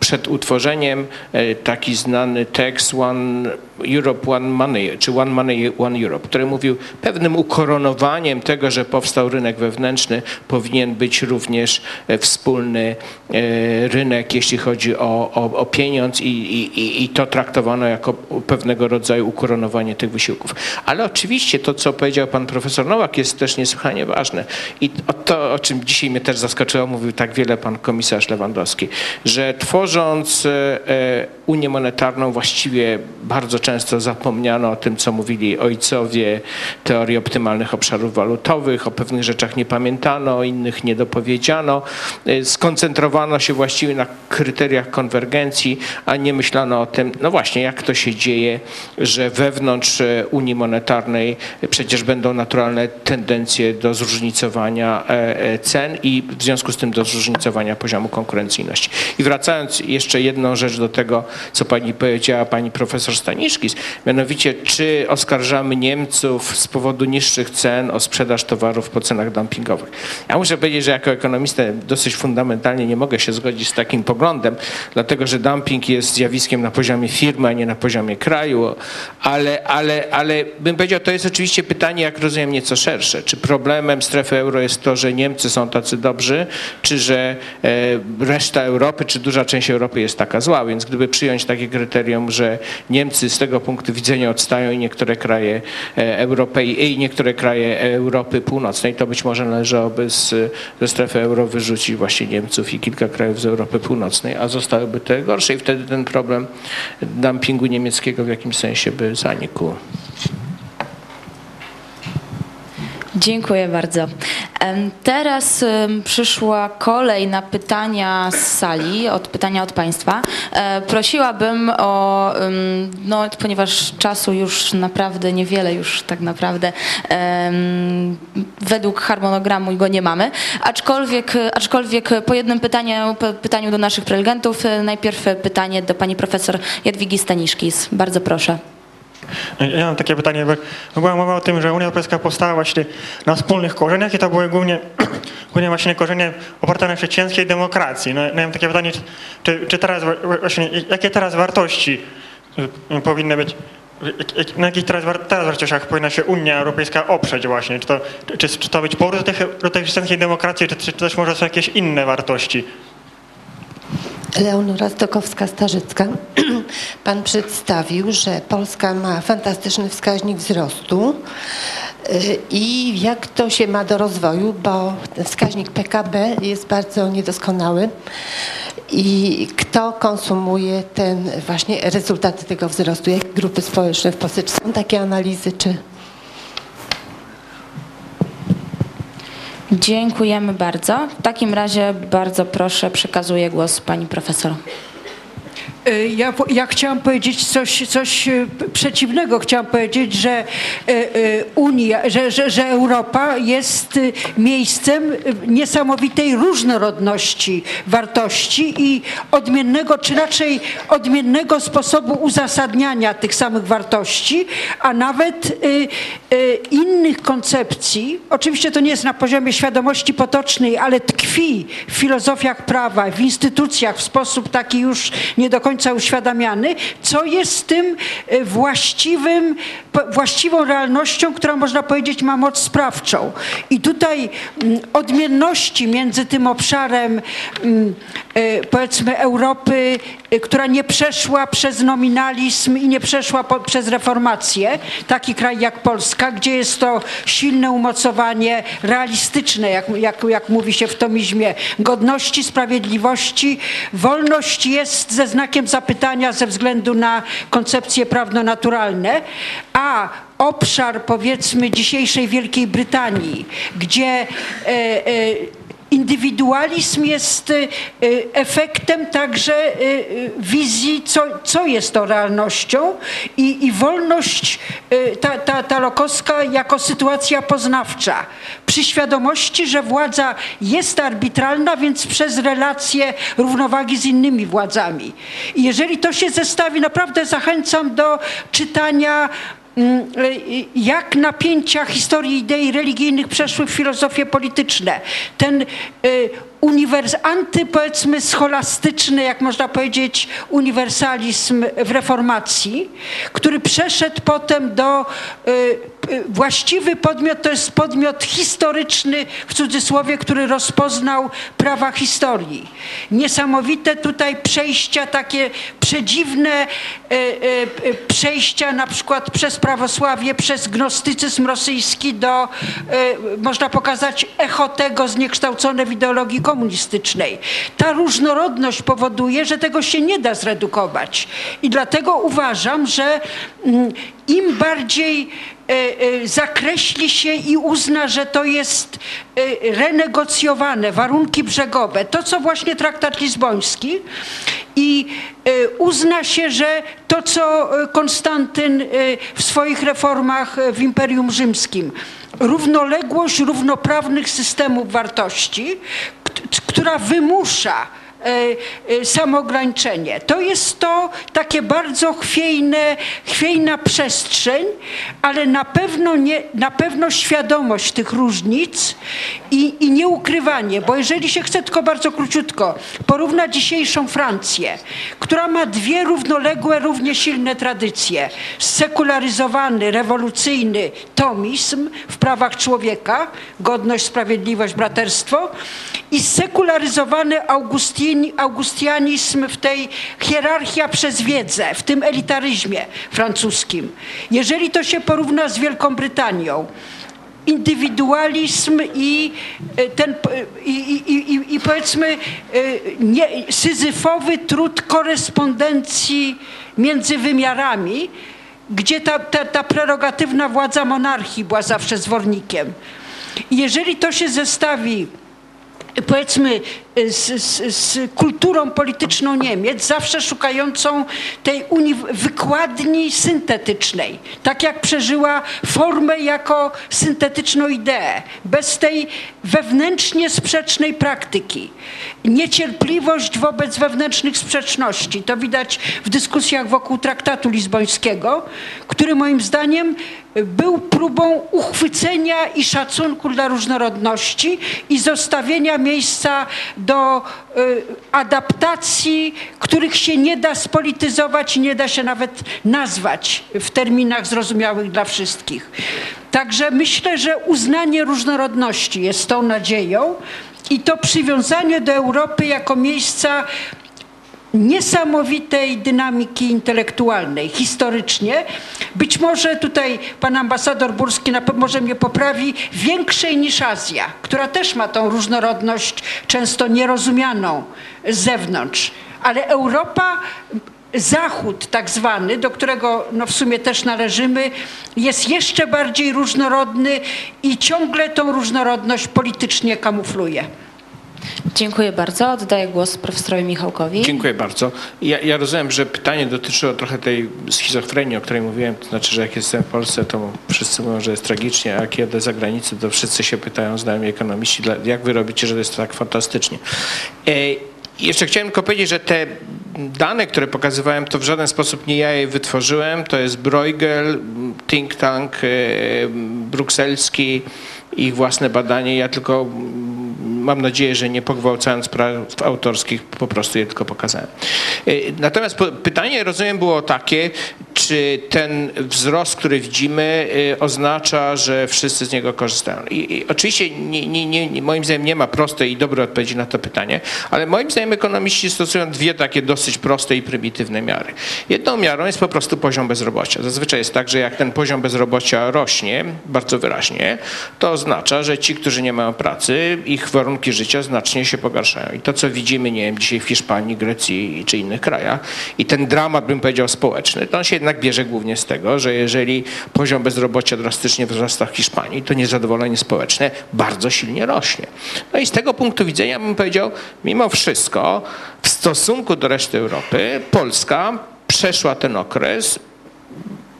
przed utworzeniem e, taki znany tekst One Europe, One Money, czy One Money, One Europe, który mówił pewnym ukoronowaniem tego, że powstał rynek wewnętrzny, powinien być również e, wspólny e, rynek, jeśli chodzi o, o, o pieniądz i, i, i to traktowano jako pewnego rodzaju ukoronowanie tych wysiłków. Ale oczywiście to, co powiedział pan profesor Nowak jest też niesłychanie ważne i to, o czym dzisiaj mnie też zaskoczyło, mówił tak wiele pan komisarz Lewandowski, że tworzą tworząc e, Unię Monetarną właściwie bardzo często zapomniano o tym, co mówili ojcowie teorii optymalnych obszarów walutowych, o pewnych rzeczach nie pamiętano, o innych nie dopowiedziano. E, Skoncentrowano się właściwie na kryteriach konwergencji, a nie myślano o tym, no właśnie, jak to się dzieje, że wewnątrz e, Unii Monetarnej przecież będą naturalne tendencje do zróżnicowania cen i w związku z tym do zróżnicowania poziomu konkurencyjności. I wracając jeszcze jedną rzecz do tego, co pani powiedziała, pani profesor Staniszkis, mianowicie czy oskarżamy Niemców z powodu niższych cen o sprzedaż towarów po cenach dumpingowych. Ja muszę powiedzieć, że jako ekonomista dosyć fundamentalnie nie mogę się zgodzić z takim poglądem, dlatego że dumping jest zjawiskiem na poziomie firmy, a nie na poziomie kraju, ale, ale, ale bym powiedział, to jest oczywiście pytanie, jak rozumiem, nieco szersze. Czy problemem strefy euro jest to, że Niemcy są tacy dobrzy, czy że e, reszta Europy, czy duża część Europy jest taka zła? Więc gdyby przyjąć takie kryterium, że Niemcy z tego punktu widzenia odstają i niektóre kraje e, Europy i niektóre kraje Europy Północnej, to być może należałoby z, ze strefy euro wyrzucić właśnie Niemców i kilka krajów z Europy Północnej, a zostałyby te gorsze i wtedy ten problem dumpingu niemieckiego w jakimś sensie by zanikł. Dziękuję bardzo. Teraz przyszła kolej na pytania z sali, od pytania od Państwa. E, Prosiłabym o, no, ponieważ czasu już naprawdę niewiele, już tak naprawdę według harmonogramu go nie mamy, aczkolwiek, aczkolwiek po jednym pytaniu, pytaniu do naszych prelegentów, e, najpierw pytanie do Pani Profesor Jadwigi Staniszkis. Bardzo proszę. Ja mam takie pytanie, bo była mowa o tym, że Unia Europejska powstała właśnie na wspólnych korzeniach i to były głównie, *clears throat* głównie właśnie korzenie oparte na chrześcijańskiej demokracji. No, ja mam takie pytanie, czy, czy, teraz właśnie, jakie teraz wartości y, powinny być, na jakich teraz, teraz wartościach powinna się Unia Europejska oprzeć właśnie? Czy to, czy, czy to być powrót do, tych, do tej chrześcijańskiej demokracji, czy, czy też może są jakieś inne wartości? Leonora Stokowska-Starzycka. *clears throat* Pan przedstawił, że Polska ma fantastyczny wskaźnik wzrostu y, i jak to się ma do rozwoju, bo wskaźnik PKB jest bardzo niedoskonały. I kto konsumuje ten właśnie rezultaty tego wzrostu, jakie grupy społeczne w Polsce, czy są takie analizy, czy... Dziękujemy bardzo. W takim razie bardzo proszę, przekazuję głos pani profesor. E, Ja, ja chciałam powiedzieć coś, coś e, przeciwnego. Chciałam powiedzieć, że e, Unia, że, że, że Europa jest miejscem niesamowitej różnorodności wartości i odmiennego, czy raczej odmiennego sposobu uzasadniania tych samych wartości, a nawet innych koncepcji. Oczywiście to nie jest na poziomie świadomości potocznej, ale tkwi w filozofiach prawa, w instytucjach w sposób taki już nie do końca uświadamiany, co jest tym e, właściwym, właściwą realnością, która można powiedzieć ma moc sprawczą. I tutaj mm, odmienności między tym obszarem mm, e, powiedzmy Europy, e, która nie przeszła przez nominalizm i nie przeszła po, przez reformację, taki kraj jak Polska, gdzie jest to silne umocowanie realistyczne, jak, jak, jak mówi się w tomizmie, godności, sprawiedliwości. Wolność jest ze znakiem zapytania ze względu na koncepcje prawno-naturalne, a obszar powiedzmy dzisiejszej Wielkiej Brytanii, gdzie e, e, Indywidualizm jest y, y, efektem także y, wizji, co, co jest to realnością i, i wolność ta, ta, ta lokowska jako sytuacja poznawcza. Przy świadomości, że władza jest arbitralna, więc przez relacje równowagi z innymi władzami. I jeżeli to się zestawi, naprawdę zachęcam do czytania jak napięcia historii idei religijnych przeszły w filozofie polityczne. Ten y, uniwers, anty, powiedzmy, scholastyczny, jak można powiedzieć, uniwersalizm w reformacji, który przeszedł potem do y, y, właściwy podmiot to jest podmiot historyczny, w cudzysłowie, który rozpoznał prawa historii. Niesamowite tutaj przejścia, takie przedziwne y, y, przejścia na przykład przez prawosławie, przez gnostycyzm rosyjski do, y, można pokazać echo tego zniekształcone w ideologii komunistycznej. Ta różnorodność powoduje, że tego się nie da zredukować. I dlatego uważam, że mm, im bardziej e, e, zakreśli się i uzna, że to jest e, renegocjowane, warunki brzegowe, to co właśnie traktat lizboński i uzna się, że to co Konstantyn w swoich reformach w Imperium Rzymskim, równoległość równoprawnych systemów wartości, kt- która wymusza e, e, samoograniczenie. To jest to takie bardzo chwiejne, chwiejna przestrzeń, ale na pewno, nie, na pewno świadomość tych różnic i, i nieukrywanie, bo jeżeli się chce tylko bardzo króciutko porównać dzisiejszą Francję, która ma dwie równoległe, równie silne tradycje, sekularyzowany, rewolucyjny tomizm w prawach człowieka, godność, sprawiedliwość, braterstwo i sekularyzowany Augustin, augustianizm w tej hierarchia przez wiedzę, w tym elitaryzmie francuskim. Jeżeli to się porówna z Wielką Brytanią, indywidualizm i e, ten i, i, i, i powiedzmy e, nie, syzyfowy trud korespondencji między wymiarami, gdzie ta, ta, ta prerogatywna władza monarchii była zawsze zwornikiem. Jeżeli to się zestawi powiedzmy z, z, z kulturą polityczną Niemiec, zawsze szukającą tej uni- wykładni syntetycznej, tak jak przeżyła formę jako syntetyczną ideę, bez tej wewnętrznie sprzecznej praktyki. Niecierpliwość wobec wewnętrznych sprzeczności, to widać w dyskusjach wokół traktatu lizbońskiego, który moim zdaniem był próbą uchwycenia i szacunku dla różnorodności i zostawienia miejsca do y, adaptacji, których się nie da spolityzować nie da się nawet nazwać w terminach zrozumiałych dla wszystkich. Także myślę, że uznanie różnorodności jest tą nadzieją i to przywiązanie do Europy jako miejsca niesamowitej dynamiki intelektualnej, historycznie. Być może tutaj pan ambasador Burski może mnie poprawi, większej niż Azja, która też ma tą różnorodność często nierozumianą z zewnątrz. Ale Europa, Zachód tak zwany, do którego no w sumie też należymy, jest jeszcze bardziej różnorodny i ciągle tą różnorodność politycznie kamufluje. Dziękuję bardzo. Oddaję głos profesorowi Michałkowi. Dziękuję bardzo. Ja, ja rozumiem, że pytanie dotyczyło trochę tej schizofrenii, o której mówiłem. To znaczy, że jak jestem w Polsce, to wszyscy mówią, że jest tragicznie, a jadę za granicę, to wszyscy się pytają, znajomi ekonomiści, jak wy robicie, że jest tak fantastycznie. E, jeszcze chciałem tylko powiedzieć, że te dane, które pokazywałem, to w żaden sposób nie ja je wytworzyłem. To jest Bruegel, think tank e, brukselski, ich własne badanie. Ja tylko mm, mam nadzieję, że nie pogwałcając praw autorskich, po prostu je tylko pokazałem. E, Natomiast pytanie, rozumiem, było takie, czy ten wzrost, który widzimy, e, oznacza, że wszyscy z niego korzystają. I, i oczywiście nie, nie, nie, moim zdaniem nie ma prostej i dobrej odpowiedzi na to pytanie, ale moim zdaniem ekonomiści stosują dwie takie dosyć proste i prymitywne miary. Jedną miarą jest po prostu poziom bezrobocia. Zazwyczaj jest tak, że jak ten poziom bezrobocia rośnie bardzo wyraźnie, to oznacza, że ci, którzy nie mają pracy, ich warunki życia znacznie się pogarszają. I to, co widzimy, nie wiem, dzisiaj w Hiszpanii, Grecji czy innych krajach, i ten dramat, bym powiedział, społeczny, to on się jednak bierze głównie z tego, że jeżeli poziom bezrobocia drastycznie wzrasta w Hiszpanii, to niezadowolenie społeczne bardzo silnie rośnie. No i z tego punktu widzenia bym powiedział, mimo wszystko, w stosunku do reszty Europy, Polska przeszła ten okres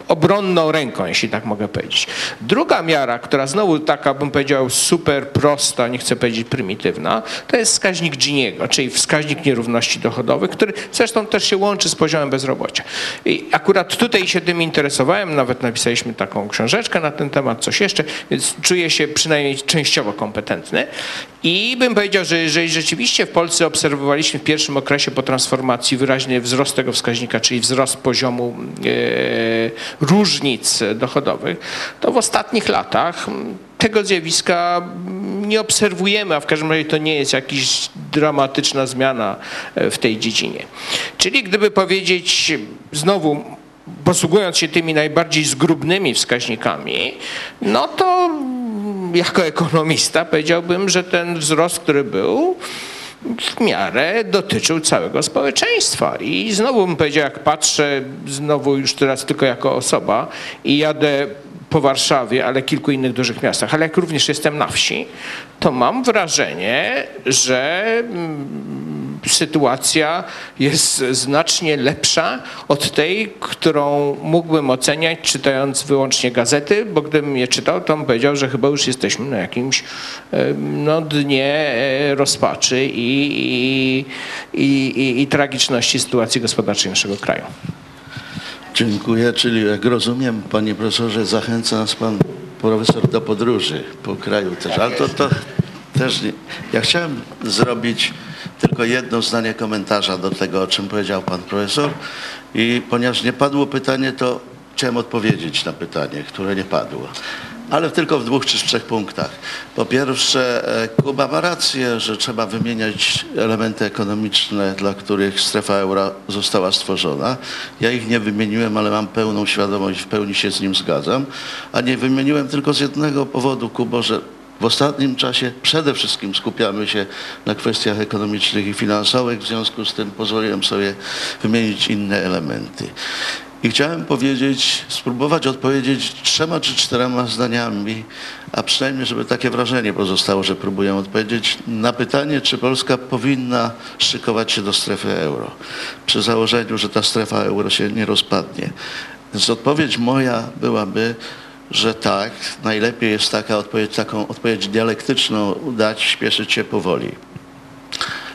obronną ręką, jeśli tak mogę powiedzieć. Druga miara, która znowu taka, bym powiedział, super prosta, nie chcę powiedzieć prymitywna, to jest wskaźnik Giniego, czyli wskaźnik nierówności dochodowych, który zresztą też się łączy z poziomem bezrobocia. I akurat tutaj się tym interesowałem, nawet napisaliśmy taką książeczkę na ten temat, coś jeszcze, więc czuję się przynajmniej częściowo kompetentny. I bym powiedział, że jeżeli rzeczywiście w Polsce obserwowaliśmy w pierwszym okresie po transformacji wyraźny wzrost tego wskaźnika, czyli wzrost poziomu e, różnic dochodowych, to w ostatnich latach tego zjawiska nie obserwujemy, a w każdym razie to nie jest jakaś dramatyczna zmiana e, w tej dziedzinie. Czyli gdyby powiedzieć znowu, posługując się tymi najbardziej zgrubnymi wskaźnikami, no to jako ekonomista powiedziałbym, że ten wzrost, który był, w miarę dotyczył całego społeczeństwa. I znowu bym powiedział, jak patrzę, znowu już teraz tylko jako osoba i jadę po Warszawie, ale kilku innych dużych miastach, ale jak również jestem na wsi, to mam wrażenie, że mm, sytuacja jest znacznie lepsza od tej, którą mógłbym oceniać czytając wyłącznie gazety, bo gdybym je czytał, to bym powiedział, że chyba już jesteśmy na jakimś no, dnie e, rozpaczy i, i, i, i tragiczności sytuacji gospodarczej naszego kraju. Dziękuję, czyli jak rozumiem, panie profesorze, zachęca nas pan profesor do podróży po kraju też, ale to, to też nie. Ja chciałem zrobić tylko jedno zdanie komentarza do tego, o czym powiedział pan profesor i ponieważ nie padło pytanie, to chciałem odpowiedzieć na pytanie, które nie padło. Ale tylko w dwóch czy trzech punktach. Po pierwsze, e, Kuba ma rację, że trzeba wymieniać elementy ekonomiczne, dla których strefa euro została stworzona. Ja ich nie wymieniłem, ale mam pełną świadomość, w pełni się z nim zgadzam. A nie wymieniłem tylko z jednego powodu, Kubo, że w ostatnim czasie przede wszystkim skupiamy się na kwestiach ekonomicznych i finansowych, w związku z tym pozwoliłem sobie wymienić inne elementy. I chciałem powiedzieć, spróbować odpowiedzieć trzema czy czterema zdaniami, a przynajmniej, żeby takie wrażenie pozostało, że próbuję odpowiedzieć na pytanie, czy Polska powinna szykować się do strefy euro, przy założeniu, że ta strefa euro się nie rozpadnie. Więc odpowiedź moja byłaby, że tak, najlepiej jest taka odpowiedź, taką odpowiedź dialektyczną dać, śpieszyć się powoli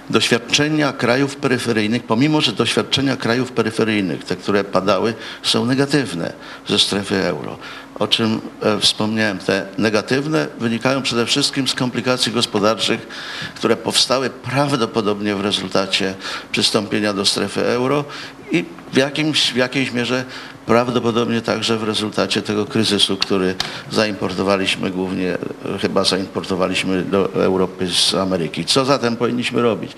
doświadczenia krajów peryferyjnych, pomimo że doświadczenia krajów peryferyjnych, te, które padały, są negatywne ze strefy euro. O czym e, wspomniałem, te negatywne wynikają przede wszystkim z komplikacji gospodarczych, które powstały prawdopodobnie w rezultacie przystąpienia do strefy euro i w, jakimś, w jakiejś mierze prawdopodobnie także w rezultacie tego kryzysu, który zaimportowaliśmy głównie, e, chyba zaimportowaliśmy do Europy z Ameryki. Co zatem powinniśmy robić?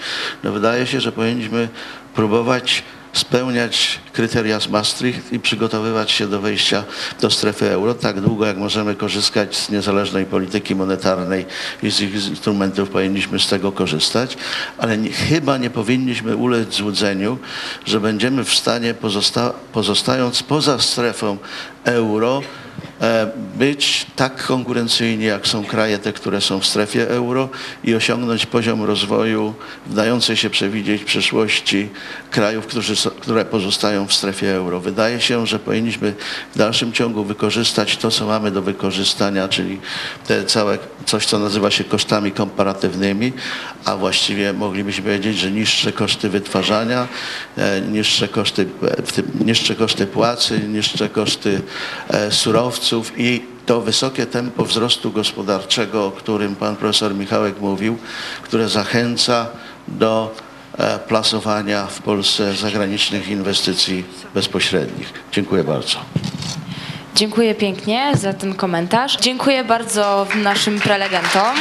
No wydaje się, że powinniśmy próbować spełniać kryteria z Maastricht i przygotowywać się do wejścia do strefy euro tak długo, jak możemy korzystać z niezależnej polityki monetarnej i z ich instrumentów powinniśmy z tego korzystać, ale nie, chyba nie powinniśmy ulec złudzeniu, że będziemy w stanie pozosta pozostając poza strefą euro być tak konkurencyjni, jak są kraje te, które są w strefie euro i osiągnąć poziom rozwoju dający się przewidzieć w przyszłości krajów, którzy, które pozostają w strefie euro. Wydaje się, że powinniśmy w dalszym ciągu wykorzystać to, co mamy do wykorzystania, czyli te całe coś, co nazywa się kosztami komparatywnymi, a właściwie moglibyśmy powiedzieć, że niższe koszty wytwarzania, e, niższe koszty, e, w niższe koszty płacy, niższe koszty e, i to wysokie tempo wzrostu gospodarczego, o którym pan profesor Michałek mówił, które zachęca do e, plasowania w Polsce zagranicznych inwestycji bezpośrednich. Dziękuję bardzo. Dziękuję pięknie za ten komentarz. Dziękuję bardzo naszym prelegentom.